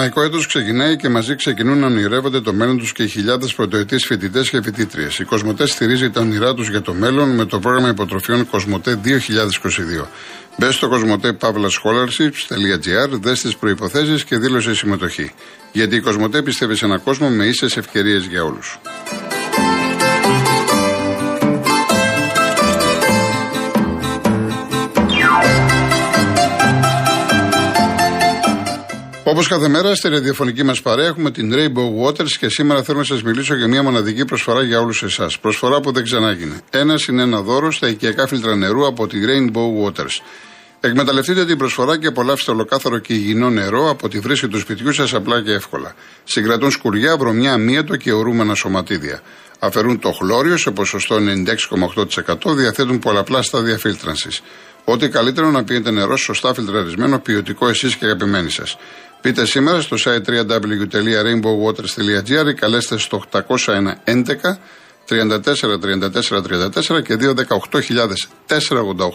Το νέο ακαδημαϊκό έτος ξεκινάει και μαζί ξεκινούν να ονειρεύονται το μέλλον τους και οι χιλιάδες πρωτοετής φοιτητές και φοιτήτριε. Η Κοσμοτέ στηρίζει τα όνειρά τους για το μέλλον με το πρόγραμμα υποτροφιών Κοσμοτέ 2022. Μπες στο κοσμοτέ scholarships.gr, δες τις προποθέσει και δήλωσε συμμετοχή. Γιατί η Κοσμοτέ πιστεύει σε έναν κόσμο με ίσες ευκαιρίες για όλους. Όπως κάθε μέρα στη ραδιοφωνική μας παρέα έχουμε την Rainbow Waters και σήμερα θέλω να σας μιλήσω για μια μοναδική προσφορά για όλους εσάς. Προσφορά που δεν ξανάγινε. Ένα είναι ένα δώρος στα οικιακά φίλτρα νερού από τη Rainbow Waters. Εκμεταλλευτείτε την προσφορά και απολαύστε ολοκάθαρο και υγιεινό νερό από τη βρύση του σπιτιού σας απλά και εύκολα. Συγκρατούν σκουριά, βρωμιά, αμύετο και ορούμενα σωματίδια. Αφαιρούν το χλώριο σε ποσοστό 96,8%, διαθέτουν πολλαπλά στάδια φίλτρανσης. Ό,τι καλύτερο να πίνετε νερό σωστά φιλτραρισμένο, ποιοτικό εσείς και αγαπημένοι σας. Πείτε σήμερα στο site www.rainbowwaters.gr ή καλέστε στο 801 11 34 34 34 και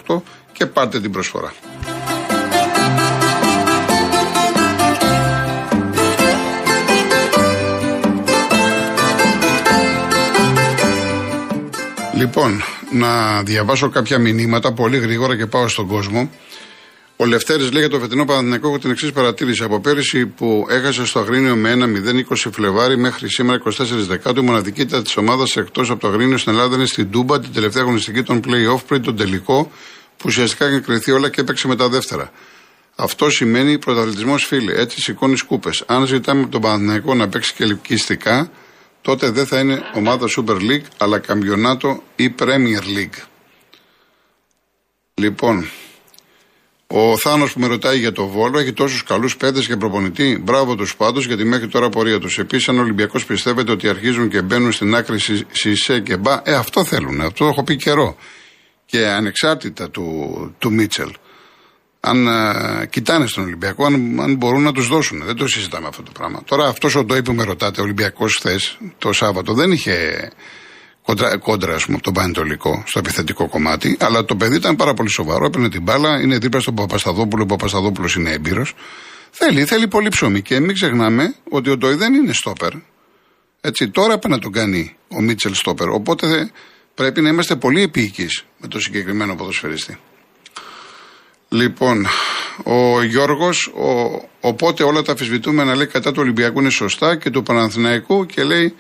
218.488 και πάρτε την προσφορά. Λοιπόν, να διαβάσω κάποια μηνύματα πολύ γρήγορα και πάω στον κόσμο. Ο Λευτέρης λέει για το φετινό Παναθηναϊκό έχω την εξής παρατήρηση. Από πέρυσι που έχασε στο Αγρίνιο με 1-0 20 Φλεβάρι μέχρι σήμερα 24 Δεκάτου, η μοναδική ήταν της ομάδας εκτός από το Αγρίνιο στην Ελλάδα είναι στην Τούμπα, την τελευταία αγωνιστική των playoff πριν τον τελικό, που ουσιαστικά έχει κρυθεί όλα και έπαιξε με τα δεύτερα. Αυτό σημαίνει πρωταθλητισμός φίλοι. Έτσι σηκώνεις κούπες. Αν ζητάμε από τον Παναθηναϊκό να παίξει και λυκιστικά, τότε δεν θα είναι ομάδα Super League, αλλά καμπιονάτο ή Premier League. Λοιπόν, ο Θάνος που με ρωτάει για το Βόλο έχει τόσους καλούς παίδε και προπονητή. Μπράβο τους πάντως για τη μέχρι τώρα πορεία τους. Επίσης, αν ο Ολυμπιακός πιστεύετε ότι αρχίζουν και μπαίνουν στην άκρη Σισε και Μπα, ε, αυτό θέλουν. Αυτό έχω πει καιρό. Και ανεξάρτητα του, του Μίτσελ. Αν ε, κοιτάνε στον Ολυμπιακό, αν, αν μπορούν να τους δώσουν. Δεν το συζητάμε αυτό το πράγμα. Τώρα, αυτός ο Ντόι που με ρωτάτε, ο Ολυμπιακός χθες, το Σάββατο, δεν είχε κόντρα, κόντρα ας πούμε, τον Πανετολικό στο επιθετικό κομμάτι. Αλλά το παιδί ήταν πάρα πολύ σοβαρό, έπαιρνε την μπάλα, είναι δίπλα στον Παπασταδόπουλο. Ο Παπασταδόπουλος είναι έμπειρος. Θέλει, θέλει πολύ ψωμί. Και μην ξεχνάμε ότι ο Ντόι δεν είναι στόπερ. Έτσι, τώρα πρέπει να τον κάνει ο Μίτσελ στόπερ. Οπότε πρέπει να είμαστε πολύ επίοικοι με το συγκεκριμένο ποδοσφαιριστή. Λοιπόν, ο Γιώργος, οπότε όλα τα αφισβητούμενα λέει κατά του Ολυμπιακού είναι σωστά και του Παναθηναϊκού και λέει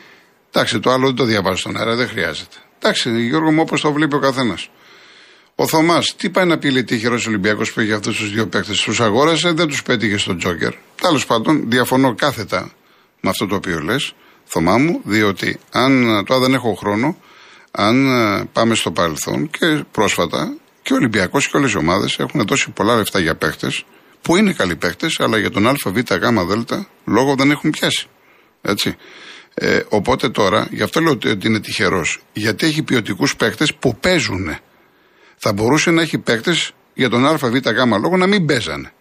Εντάξει, το άλλο δεν το διαβάζω στον αέρα, δεν χρειάζεται. Εντάξει, Γιώργο μου, όπως το βλέπει ο καθένας. Ο Θωμάς, τι πάει να πει λέει τυχερός Ολυμπιακός που έχει αυτούς τους δύο παίκτες. Τους αγόρασε, δεν τους πέτυχε στον Τζόκερ. Τέλος πάντων, διαφωνώ κάθετα με αυτό το οποίο λες, Θωμά μου, διότι αν τώρα δεν έχω χρόνο, αν ε, πάμε στο παρελθόν και πρόσφατα και ο Ολυμπιακός και όλες οι ομάδες έχουν δώσει πολλά λεφτά για παίκτες που είναι καλοί παίκτες, αλλά για τον ΑΒ, Γ, λόγο δεν έχουν πιάσει. Έτσι. Ε, οπότε τώρα, γι' αυτό λέω ότι είναι τυχερός. Γιατί έχει ποιοτικούς παίκτες που παίζουν. Θα μπορούσε να έχει παίκτες για τον ΑΒ γ λόγο να μην παίζανε.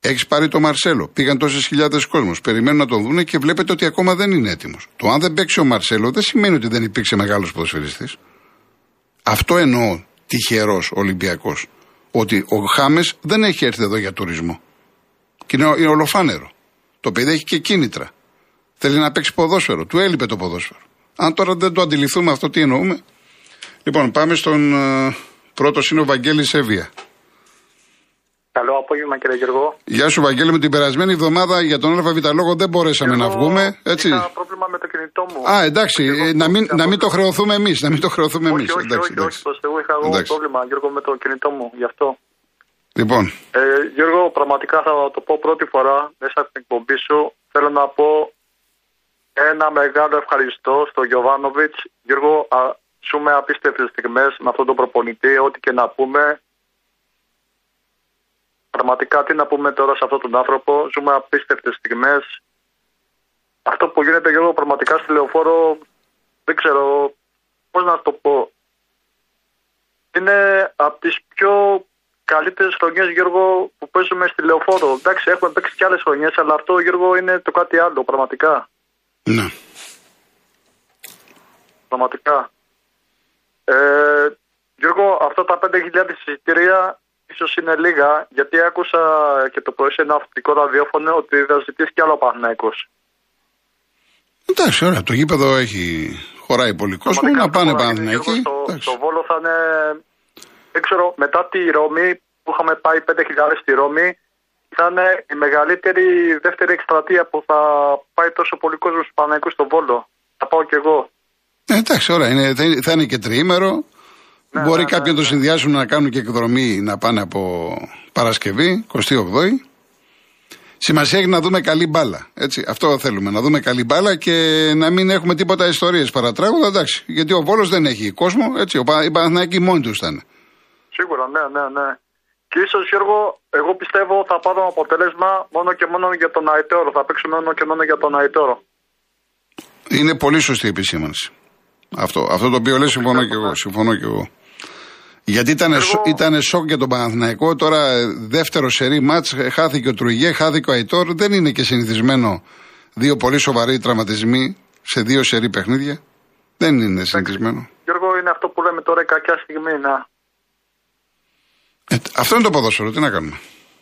Έχεις πάρει το Μαρσέλο. Πήγαν τόσες χιλιάδες κόσμος. Περιμένουν να τον δούνε και βλέπετε ότι ακόμα δεν είναι έτοιμος. Το αν δεν παίξει ο Μαρσέλο δεν σημαίνει ότι δεν υπήρξε μεγάλος ποδοσφαιριστής. Αυτό εννοώ τυχερός Ολυμπιακός. Ότι ο Χάμες δεν έχει έρθει εδώ για τουρισμό. Και είναι, είναι ολοφάνερο. Το παιδί έχει και κίνητρα. Θέλει να παίξει ποδόσφαιρο. Του έλειπε το ποδόσφαιρο. Αν τώρα δεν το αντιληφθούμε αυτό, τι εννοούμε. Λοιπόν, πάμε στον uh, πρώτο είναι ο Βαγγέλης Εύβοια. Καλό απόγευμα κύριε Γιώργο. Γεια σου Βαγγέλη, με την περασμένη εβδομάδα για τον ΑΒ λόγο δεν μπορέσαμε να βγούμε. Έτσι; Είχα πρόβλημα με το κινητό μου. Α, εντάξει, ε, να, μην, να μην το χρεωθούμε εμείς. Να μην το χρεωθούμε εμείς. Όχι, όχι, εντάξει, όχι, όχι, όχι, εγώ είχα εγώ πρόβλημα Γιώργο με το κινητό μου, γι' αυτό. Λοιπόν. Ε, Γιώργο, πραγματικά θα το πω πρώτη φορά μέσα στην εκπομπή σου. Θέλω να πω ένα μεγάλο ευχαριστώ στο Γιωβάνοβιτς. Γιώργο, α, ζούμε απίστευτες στιγμές με αυτόν τον προπονητή, ό,τι και να πούμε. Πραγματικά τι να πούμε τώρα σε αυτόν τον άνθρωπο. Ζούμε απίστευτες στιγμές. Αυτό που γίνεται Γιώργο πραγματικά στη λεωφόρο δεν ξέρω πώς να το πω. Είναι από τις πιο καλύτερες χρονιές, Γιώργο, που παίζουμε στη λεωφόρο. Εντάξει, έχουμε παίξει και άλλες χρονιές, αλλά αυτό, Γιώργο, είναι το κάτι άλλο, πραγματικά. Ναι. Πραγματικά. Ε, Γιώργο, αυτά τα 5.000 εισιτήρια ίσως είναι λίγα, γιατί άκουσα και το πρωί σε ένα αυτικό ραδιόφωνο ότι θα ζητήσει κι άλλο Παναθυναϊκό. Εντάξει, ωραία. Το γήπεδο έχει χωράει πολύ κόσμο. Να πάνε Παναθυναϊκοί. Στο, στο Βόλο θα είναι. Δεν ξέρω, μετά τη Ρώμη που είχαμε πάει 5.000 στη Ρώμη, θα είναι η μεγαλύτερη δεύτερη εκστρατεία που θα πάει τόσο πολύ κόσμο Παναθυναϊκού στο Βόλο. Θα πάω κι εγώ. Ε, εντάξει, ωραία. Είναι, θα είναι και τριήμερο. Ναι, Μπορεί ναι, κάποιοι να το ναι. συνδυάσουν να κάνουν και εκδρομή να πάνε από Παρασκευή, 28η. Σημασία έχει να δούμε καλή μπάλα. Έτσι, αυτό θέλουμε. Να δούμε καλή μπάλα και να μην έχουμε τίποτα ιστορίες παρατράγοντα. Εντάξει. Γιατί ο Βόλος δεν έχει κόσμο. Έτσι, οι Παναθηναϊκοί μόνοι του ήταν. Σίγουρα, ναι, ναι, ναι. Και ίσως Γιώργο, εγώ πιστεύω θα πάρω αποτέλεσμα μόνο και μόνο για τον Αϊτόρο. Θα παίξουμε μόνο και μόνο για τον Αϊτόρο. Είναι πολύ σωστή η επισήμανση. Αυτό, αυτό το οποίο λέει συμφωνώ και εγώ. Συμφωνώ και εγώ. Γιατί ήταν, εγώ... ήταν σοκ για τον Παναθηναϊκό. Τώρα ε, δεύτερο σερή μάτς, ε, χάθηκε ο Τρουιγέ, χάθηκε ο Αϊτόρ. Δεν είναι και συνηθισμένο δύο πολύ σοβαροί τραυματισμοί σε δύο σερή παιχνίδια. Δεν είναι συνηθισμένο. Γιώργο, είναι αυτό που λέμε τώρα η κακιά στιγμή. Να... Ε, αυτό είναι το ποδόσφαιρο, τι να κάνουμε.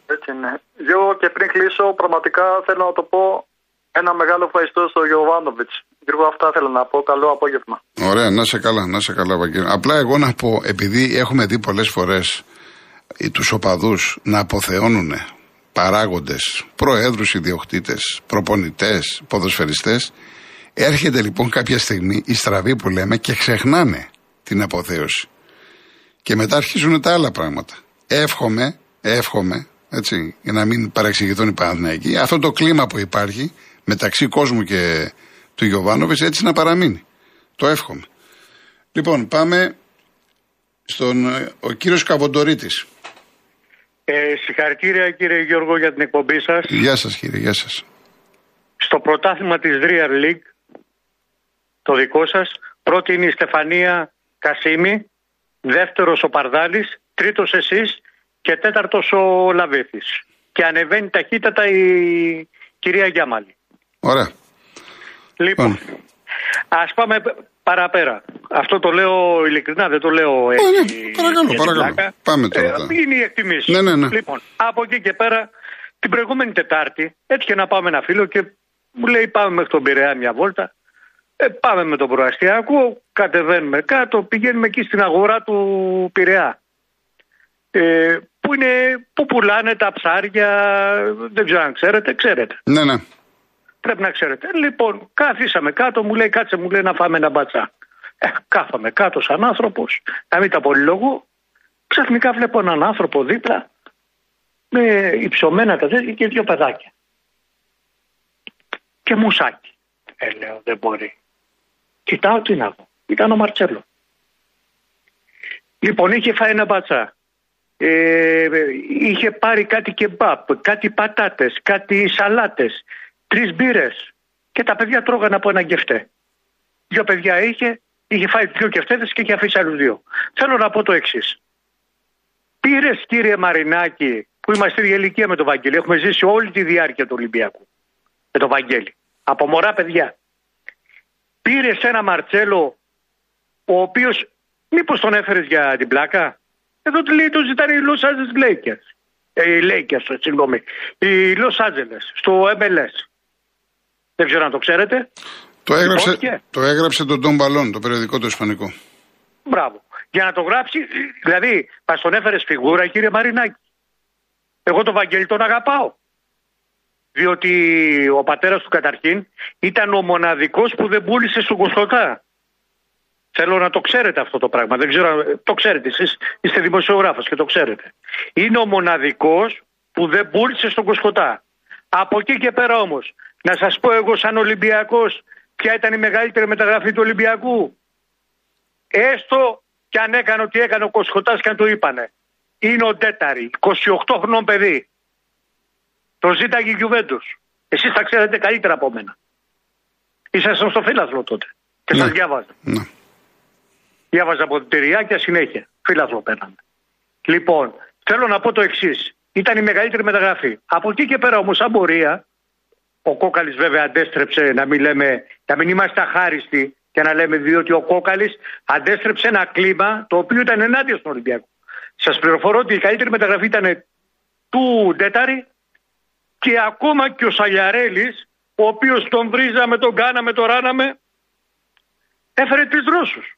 Έτσι είναι. Εγώ και πριν κλείσω, πραγματικά θέλω να το πω ένα μεγάλο ευχαριστώ στο Γιωβάνοβιτ. Γιώργο, αυτά θέλω να πω. Καλό απόγευμα. Ωραία, να σε καλά, να σε καλά, Βαγγέλη. Απλά εγώ να πω, επειδή έχουμε δει πολλές φορές τους οπαδούς να αποθεώνουν παράγοντες, προέδρους, ιδιοκτήτες, προπονητές, ποδοσφαιριστές, έρχεται λοιπόν κάποια στιγμή η στραβή που λέμε και ξεχνάνε την αποθέωση. Και μετά αρχίζουν τα άλλα πράγματα. Εύχομαι, εύχομαι, έτσι, για να μην παραξηγηθούν οι Παναθηναϊκοί, αυτό το κλίμα που υπάρχει μεταξύ κόσμου και του Γιωβάνοβιτς έτσι να παραμείνει. Το εύχομαι. Λοιπόν, πάμε στον ο κύριος Καβοντορίτης. Ε, συγχαρητήρια κύριε Γιώργο για την εκπομπή σας. Γεια σας κύριε, γεια σας. Στο πρωτάθλημα της Real League, το δικό σας, πρώτη είναι η Στεφανία Κασίμη, δεύτερος ο Παρδάλης, τρίτος εσείς και τέταρτος ο Λαβέθης. Και ανεβαίνει ταχύτατα η κυρία Γιάμαλη. Ωραία. Λοιπόν, ας πάμε παραπέρα. Αυτό το λέω ειλικρινά, δεν το λέω έτσι. ναι, παρακαλώ, παρακαλώ. Πάμε τώρα. Ε, είναι η εκτιμήση. Ναι, ναι, ναι. Λοιπόν, από εκεί και πέρα, την προηγούμενη Τετάρτη, έτυχε να πάμε ένα φίλο και μου λέει πάμε μέχρι τον Πειραιά μια βόλτα. Ε, πάμε με τον προαστιακό, κατεβαίνουμε κάτω, πηγαίνουμε εκεί στην αγορά του Πειραιά. Ε, που, είναι, που πουλάνε τα ψάρια, δεν ξέρω αν ξέρετε, ξέρετε. Ναι, ναι. Πρέπει να ξέρετε. Λοιπόν, κάθισαμε κάτω, μου λέει κάτσε, μου λέει να φάμε ένα μπατσά. Ε, κάθαμε κάτω σαν άνθρωπος, να μην τα πολυλογώ. Ξαφνικά βλέπω έναν άνθρωπο δίπλα με υψωμένα τα τέτοια και δύο παιδάκια. Και μουσάκι. Ε, λέω, δεν μπορεί. Κοιτάω τι να δω. Ήταν ο Μαρτσέλο. Λοιπόν, είχε φάει ένα μπατσά. Ε, είχε πάρει κάτι κεμπάπ, κάτι πατάτες, κάτι σαλάτες, τρεις μπύρες και τα παιδιά τρώγαν από ένα γευτέ. Δύο παιδιά είχε, είχε φάει δύο κεφτέδε και είχε αφήσει άλλους δύο. Θέλω να πω το εξής. Πήρες, κύριε Μαρινάκη, που είμαστε ίδια ηλικία με τον Βαγγέλη, έχουμε ζήσει όλη τη διάρκεια του Ολυμπιακού με τον Βαγγέλη. Από μωρά παιδιά. Πήρες ένα Μαρτσέλο, ο οποίος μήπως τον έφερες για την πλάκα; Εδώ του λέει το ζητάνε οι Los Angeles Lakers. Ε, οι Lakers, συγγνώμη. Οι Los Angeles, στο MLS. Δεν ξέρω αν το ξέρετε. Το έγραψε, το έγραψε τον Τον Μπαλόν, το περιοδικό του Ισπανικό. Μπράβο. Για να το γράψει, δηλαδή, μας τον έφερες φιγούρα, κύριε Μαρινάκη. Εγώ τον Βαγγέλη τον αγαπάω. Διότι ο πατέρας του καταρχήν ήταν ο μοναδικός που δεν πούλησε στον Κοστοτά. Θέλω να το ξέρετε αυτό το πράγμα. Δεν ξέρω, το ξέρετε εσείς, είστε δημοσιογράφος και το ξέρετε. Είναι ο μοναδικός που δεν πούλησε στον Κοσκοτά. Από εκεί και πέρα όμως, να σας πω εγώ σαν Ολυμπιακός ποια ήταν η μεγαλύτερη μεταγραφή του Ολυμπιακού. Έστω και αν έκανε ό,τι έκανε ο Κοσχοτάς και αν το είπανε. Είναι ο Τέταρη, 28 χρονών παιδί. Το ζήταγε η Γιουβέντους. Εσείς τα ξέρετε καλύτερα από μένα. Ήσασταν στο φύλαθλο τότε και ναι. σας διάβαζα. Ναι. Διάβαζα από την και συνέχεια. Φύλαθλο παίρναμε. Λοιπόν, θέλω να πω το εξής. Ήταν η μεγαλύτερη μεταγραφή. Από εκεί και πέρα όμως, σαν πορεία, ο Κόκαλης βέβαια αντέστρεψε να μην, λέμε, να μην είμαστε αχάριστοι και να λέμε διότι ο Κόκαλης αντέστρεψε ένα κλίμα το οποίο ήταν ενάντια στον Ολυμπιακό. Σας πληροφορώ ότι η καλύτερη μεταγραφή ήταν του Ντέταρη και ακόμα και ο Σαλιαρέλης, ο οποίος τον βρίζαμε, τον κάναμε, τον ράναμε, έφερε τρεις Ρώσους.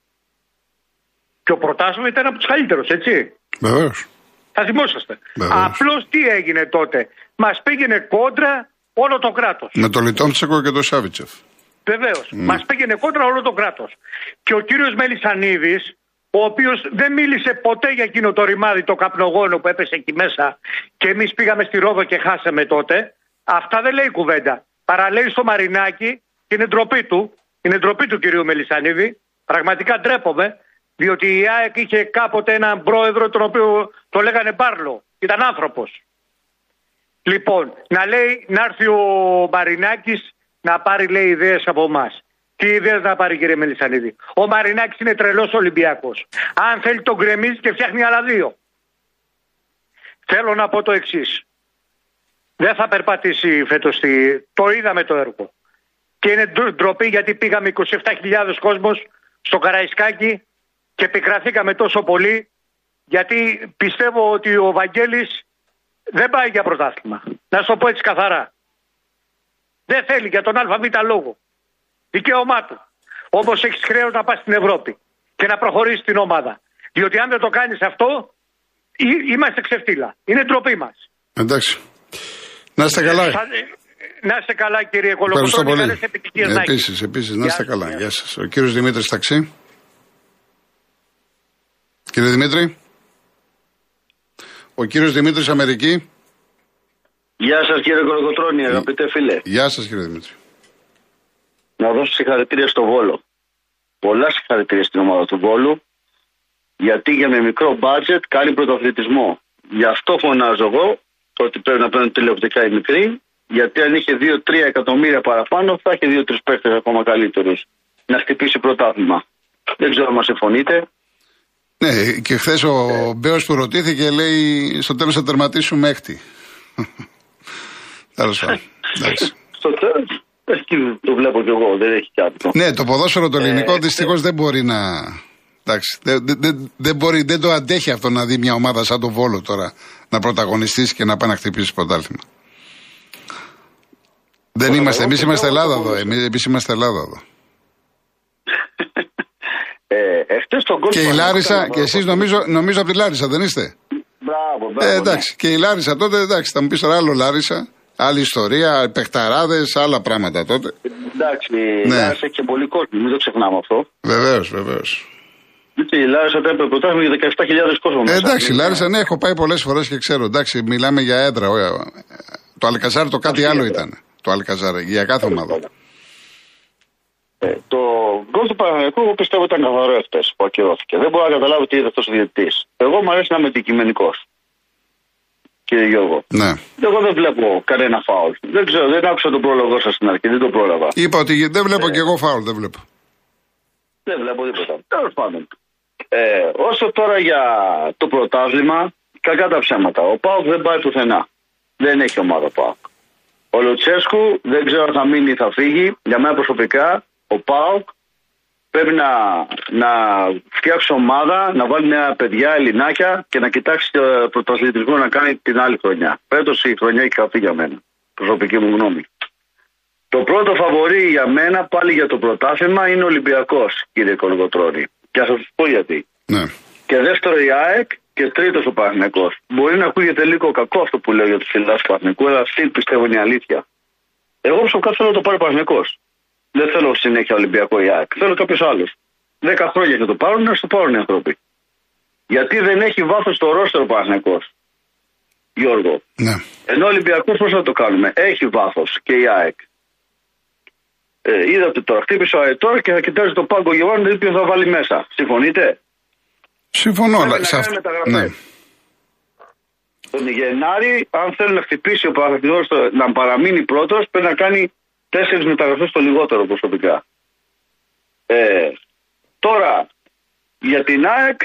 Και ο πρωτάθλημα ήταν από τους καλύτερους, έτσι. Βεβαίως. Θα θυμόσαστε. Βεβαίως. Απλώς τι έγινε τότε. Μας πήγαινε κόντρα όλο το κράτος. Με το Λιτόμτσεκο και το Σάβιτσεφ. Βεβαίως. Μας πήγαινε κόντρα όλο το κράτος. Και ο κύριος Μελισανίδης, ο οποίος δεν μίλησε ποτέ για εκείνο το ρημάδι, το καπνογόνο που έπεσε εκεί μέσα και εμείς πήγαμε στη Ρόδο και χάσαμε τότε, αυτά δεν λέει κουβέντα. Παραλέει στο Μαρινάκι και είναι ντροπή του. Είναι ντροπή του κυρίου Μελισανίδη. Πραγματικά ντρέπομαι, διότι η ΑΕΚ είχε κάποτε έναν πρόεδρο τον οποίο το λέγανε Μπάρλο. Ήταν άνθρωπος. Λοιπόν, να λέει να έρθει ο Μαρινάκης να πάρει λέει ιδέες από εμάς. Τι ιδέες να πάρει κύριε Μελισανίδη; Ο Μαρινάκης είναι τρελός Ολυμπιακός. Αν θέλει τον γκρεμίζει και φτιάχνει άλλα δύο. Θέλω να πω το εξής. Δεν θα περπατήσει φέτος. Το είδαμε το έργο. Και είναι ντρο- ντροπή γιατί πήγαμε 27.000 κόσμος στο Καραϊσκάκι και επικραθήκαμε τόσο πολύ γιατί πιστεύω ότι ο Βαγγέλης δεν πάει για πρωτάθλημα. Να σου το πω έτσι καθαρά. Δεν θέλει για τον ΑΒ λόγο. Δικαίωμά του. Όμω έχεις χρέος να πας στην Ευρώπη και να προχωρήσεις την ομάδα. Διότι αν δεν το κάνεις αυτό, εί- είμαστε ξεφτύλα. Είναι ντροπή μας. Εντάξει. Να είστε καλά. Να είστε καλά, κύριε Ευχαριστώ Κολοκοτρώνη. πολύ. Καλές επιτυχίες να έχετε. Επίσης, επίσης, να είστε Γεια καλά. σας. Γεια σας. Ο κύριος Δημήτρης Ταξί. Κύριε Δημήτρη. Ο κύριος Δημήτρης Αμερική. Γεια σας κύριε Κολοκοτρώνη, αγαπητέ φίλε. Γεια σας, κύριε Δημήτρη. Να δώσω συγχαρητήρια στο Βόλο. Πολλά συγχαρητήρια στην ομάδα του Βόλου. Γιατί για με μικρό μπάτζετ κάνει πρωτοαθλητισμό. Γι' αυτό φωνάζω εγώ ότι πρέπει να παίρνουν τηλεοπτικά οι μικροί. Γιατί αν είχε 2-3 εκατομμύρια παραπάνω, θα είχε 2-3 παίχτε ακόμα καλύτερους. Να χτυπήσει πρωτάθλημα. Δεν ξέρω αν μας συμφωνείτε. Ναι, και χθες ο Μπέος που ρωτήθηκε λέει στο τέλος θα τερματίσουμε έκτη. Τέλος πάντων. Εντάξει. Στο τέλος, το βλέπω κι εγώ, δεν έχει κάτι. Ναι, το ποδόσφαιρο το ελληνικό Ε, δυστυχώς δεν μπορεί να. Εντάξει, δεν, δεν- δεν- δεν μπορεί, δεν το αντέχει αυτό να δει μια ομάδα σαν τον Βόλο τώρα να πρωταγωνιστήσει και να πάει να χτυπήσει πρωτάθλημα. Δεν είμαστε, εμείς είμαστε Ελλάδα εδώ. Εμείς είμαστε Ελλάδα εδώ. Ε, εχθές τον κόλπο Και η που Λάρισα, έκανα, και εσείς νομίζω, νομίζω από τη Λάρισα, δεν είστε; Μπράβο, μπράβο. Ε, ναι. εντάξει, και η Λάρισα τότε, εντάξει, θα μου πεις τώρα άλλο Λάρισα, άλλη ιστορία, παιχταράδες, άλλα πράγματα τότε. Εντάξει, η Ναι. Λάρισα έχει και πολύ κόσμο, μην το ξεχνάμε αυτό. Βεβαίως, βεβαίως. Και η Λάρισα τα έπρεπε πρωτάθλημα για 17.000 κόσμο. Ε, μέσα. εντάξει, η Λάρισα, ναι, έχω πάει πολλές φορές και ξέρω. Εντάξει, μιλάμε για έδρα. ε, ε, Το Αλκαζάρ το κάτι άλλο ήταν. Το Αλκαζάρ, για κάθε ομάδα. Ε, το γκολ του Παναγενικού εγώ πιστεύω ήταν καθαρό εχθέ που ακυρώθηκε. Δεν μπορώ να καταλάβω τι είδε αυτός ο διαιτητής. Εγώ μου αρέσει να είμαι αντικειμενικός. Κύριε Γιώργο. Ναι. Εγώ δεν βλέπω κανένα φάουλ. Δεν ξέρω, δεν άκουσα τον πρόλογο σας στην αρχή, δεν το πρόλαβα. Είπα ότι δεν βλέπω και εγώ φάουλ, δεν βλέπω. Δεν βλέπω τίποτα. Τέλος πάντων. Ε, όσο τώρα για το πρωτάθλημα, κακά τα ψέματα. Ο Πάοκ δεν πάει πουθενά. Δεν έχει ομάδα ο Πάοκ. Ο Λουτσέσκου δεν ξέρω αν θα μείνει ή θα φύγει. Για μένα προσωπικά, ο Πάοκ πρέπει να, να φτιάξει ομάδα, να βάλει μια παιδιά ελληνάκια και να κοιτάξει το πρωταθλητισμό να κάνει την άλλη χρονιά. Φέτος η χρονιά έχει χαθεί για μένα. Προσωπική μου γνώμη. Το πρώτο φαβορή για μένα πάλι για το πρωτάθλημα είναι ο Ολυμπιακός, κύριε Κολοκοτρόνη. Και θα σας πω γιατί. Ναι. Και δεύτερο η ΑΕΚ και τρίτος ο Παναγενικό. Μπορεί να ακούγεται λίγο κακό αυτό που λέω για τους φιλά του Παναγενικού, αλλά αυτή πιστεύω είναι η αλήθεια. Εγώ προσωπικά θέλω να το πάρει ο Παναγενικό. Δεν θέλω συνέχεια Ολυμπιακό η ΑΕΚ. Θέλω κάποιος άλλος. Δέκα χρόνια και το πάρουν, να το πάρουν οι άνθρωποι. Γιατί δεν έχει βάθος το ρόστερο ο Παναγενικό. Γιώργο. Ναι. Ενώ ο Ολυμπιακό πώς θα το κάνουμε; Έχει βάθος και η ΑΕΚ. Ε, είδατε τώρα, χτύπησε ο Αετόρ και θα κοιτάζει το πάγκο Γιωβάνι, δεν ποιο θα βάλει μέσα. Συμφωνείτε; Συμφωνώ, Πρέπει αλλά να σε κάνει αυτό. μεταγραφές. Ναι. Τον Γενάρη, αν θέλει να χτυπήσει ο Παναθηναϊκός στο- να παραμείνει πρώτος, πρέπει να κάνει τέσσερις μεταγραφές το λιγότερο προσωπικά. Ε, τώρα, για την ΑΕΚ,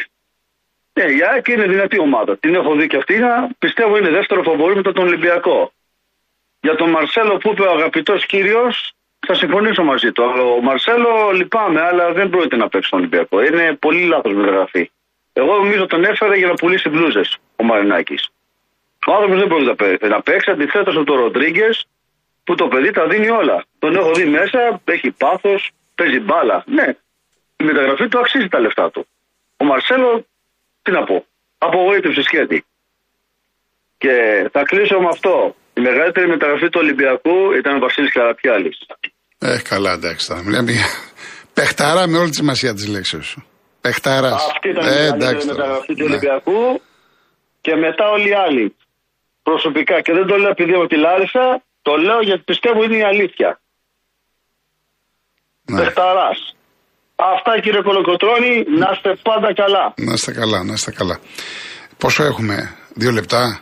ναι, η ΑΕΚ είναι δυνατή ομάδα. Την έχω δει και αυτή, να- πιστεύω είναι δεύτερο φοβορή μετά τον Ολυμπιακό. Για τον Μαρσέλο που είπε ο αγαπητός κύριος, θα συμφωνήσω μαζί του. Αλλά Ο Μαρσέλο λυπάμαι, αλλά δεν πρόκειται να παίξει τον Ολυμπιακό. Είναι πολύ λάθος μεταγραφή. Εγώ νομίζω τον έφερε για να πουλήσει μπλούζες ο Μαρινάκης. Ο άνθρωπος δεν μπορεί να παίξει. Αντιθέτως από τον Ροντρίγκες που το παιδί τα δίνει όλα. Τον έχω δει μέσα, έχει πάθος, παίζει μπάλα. Ναι, η μεταγραφή του αξίζει τα λεφτά του. Ο Μαρσέλο, τι να πω, απογοήτευσε σχέτη. Και θα κλείσω με αυτό. Η μεγαλύτερη μεταγραφή του Ολυμπιακού ήταν ο Βασίλης Καραπιάλης. Ε, καλά, εντάξει. Θα μιλάμε για παιχτάρα με όλη τη σημασία της λέξη σου. Παιχτάρα. Αυτή ήταν ε, η μεγαλύτερη μεταγραφή του ναι. Ολυμπιακού και μετά όλοι οι άλλοι. Προσωπικά και δεν το λέω επειδή από τη Λάρισα, το λέω γιατί πιστεύω είναι η αλήθεια. Ναι. Παιχταράς. Αυτά κύριε Κολοκοτρώνη, να είστε πάντα καλά. Να είστε καλά, να είστε καλά. Πόσο έχουμε, δύο λεπτά;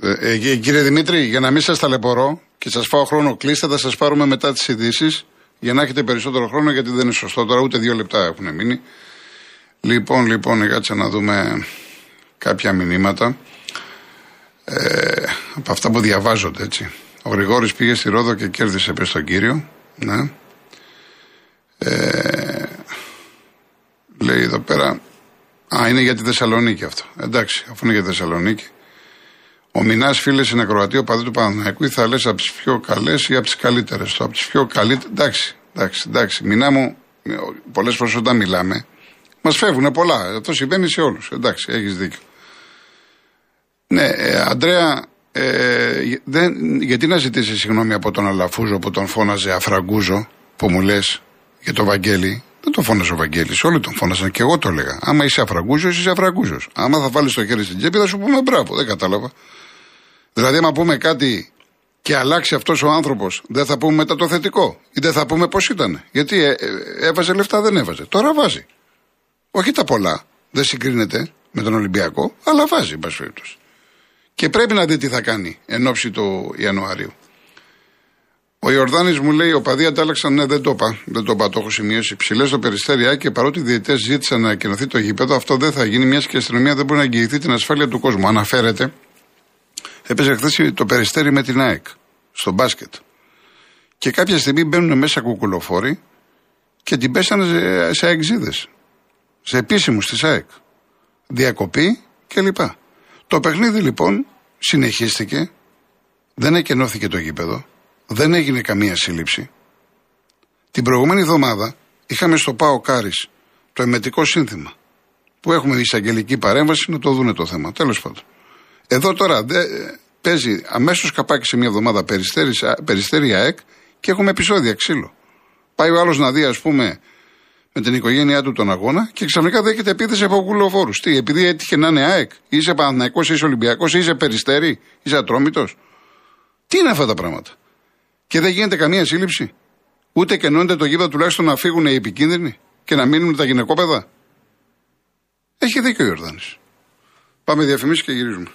Ε, ε, κύριε Δημήτρη, για να μην σας ταλαιπωρώ και σας φάω χρόνο, κλείστε, θα σας πάρουμε μετά τις ειδήσεις για να έχετε περισσότερο χρόνο, γιατί δεν είναι σωστό τώρα, ούτε δύο λεπτά έχουν μείνει. Λοιπόν, λοιπόν, κάτσε να δούμε κάποια μηνύματα. Ε, από αυτά που διαβάζονται, έτσι. Ο Γρηγόρης πήγε στη Ρόδο και κέρδισε πες τον κύριο. Ναι. Ε, λέει εδώ πέρα. Α, είναι για τη Θεσσαλονίκη αυτό. Εντάξει, αφού είναι για τη Θεσσαλονίκη. Ο Μινάς φίλε είναι Κροατία, παδί του Παναθηναϊκού, ή θα λες από τις πιο καλές ή από τις καλύτερες. Από τις πιο καλύτερε. Εντάξει, εντάξει, εντάξει. Μινά μου, πολλές φορές όταν μιλάμε, μας φεύγουν πολλά. Αυτό συμβαίνει σε όλους. Εντάξει, έχεις δίκιο. Ναι, ε, Αντρέα, ε, δεν, γιατί να ζητήσεις συγγνώμη από τον Αλαφούζο που τον φώναζε Αφραγκούζο, που μου λες για το Βαγγέλη; Δεν τον φώναζε ο Βαγγέλης, όλοι τον φώναζαν και εγώ το έλεγα. Άμα είσαι Αφραγκούζος, είσαι Αφραγκούζος. Άμα θα βάλεις το χέρι στην τσέπη, θα σου πούμε μπράβο. Δεν κατάλαβα. Δηλαδή, άμα πούμε κάτι και αλλάξει αυτός ο άνθρωπος, δεν θα πούμε μετά το θετικό. Ή δεν θα πούμε πώς ήταν. Γιατί ε, ε, έβαζε λεφτά, δεν έβαζε. Τώρα βάζει. Όχι τα πολλά. Δεν συγκρίνεται με τον Ολυμπιακό, αλλά βάζει, εν Και πρέπει να δει τι θα κάνει εν ώψη του Ιανουαρίου. Ο Ιορδάνης μου λέει: Ο παδί αντάλλαξαν, ναι, δεν το είπα. Δεν το είπα, το έχω σημειώσει. Ψηλές στο περιστέρια και παρότι οι διαιτές ζήτησαν να ανακοινωθεί το γήπεδο, αυτό δεν θα γίνει, μιας και η αστυνομία δεν μπορεί να εγγυηθεί την ασφάλεια του κόσμου. Αναφέρεται Έπαιζε χθες το περιστέρι με την ΑΕΚ στο μπάσκετ. Και κάποια στιγμή μπαίνουν μέσα κουκουλοφόροι και την πέσανε σε αεξίδες. Σε επίσημους της ΑΕΚ. Διακοπή κλπ. Το παιχνίδι λοιπόν συνεχίστηκε. Δεν εκενώθηκε το γήπεδο. Δεν έγινε καμία σύλληψη. Την προηγούμενη εβδομάδα είχαμε στο ΠΑΟ Κάρις το εμετικό σύνθημα. Που έχουμε εισαγγελική παρέμβαση να το δούνε το θέμα. Τέλος πάντων. Εδώ τώρα δε, παίζει αμέσως καπάκι σε μια εβδομάδα περιστέρι ΑΕΚ και έχουμε επεισόδια ξύλο. Πάει ο άλλος να δει, ας πούμε, με την οικογένειά του τον αγώνα και ξαφνικά δέχεται επίθεση από κουλοφόρου. Τι, επειδή έτυχε να είναι ΑΕΚ, είσαι Παναθυναϊκό, είσαι Ολυμπιακός, είσαι Περιστέρι, είσαι Ατρόμητος; Τι είναι αυτά τα πράγματα; Και δεν γίνεται καμία σύλληψη; Ούτε κενώνεται το γήπεδο τουλάχιστον να φύγουν οι επικίνδυνοι και να μείνουν τα γυναικόπαιδα; Έχει δίκιο ο Ιορδάνης. Πάμε διαφημίσεις και γυρίζουμε.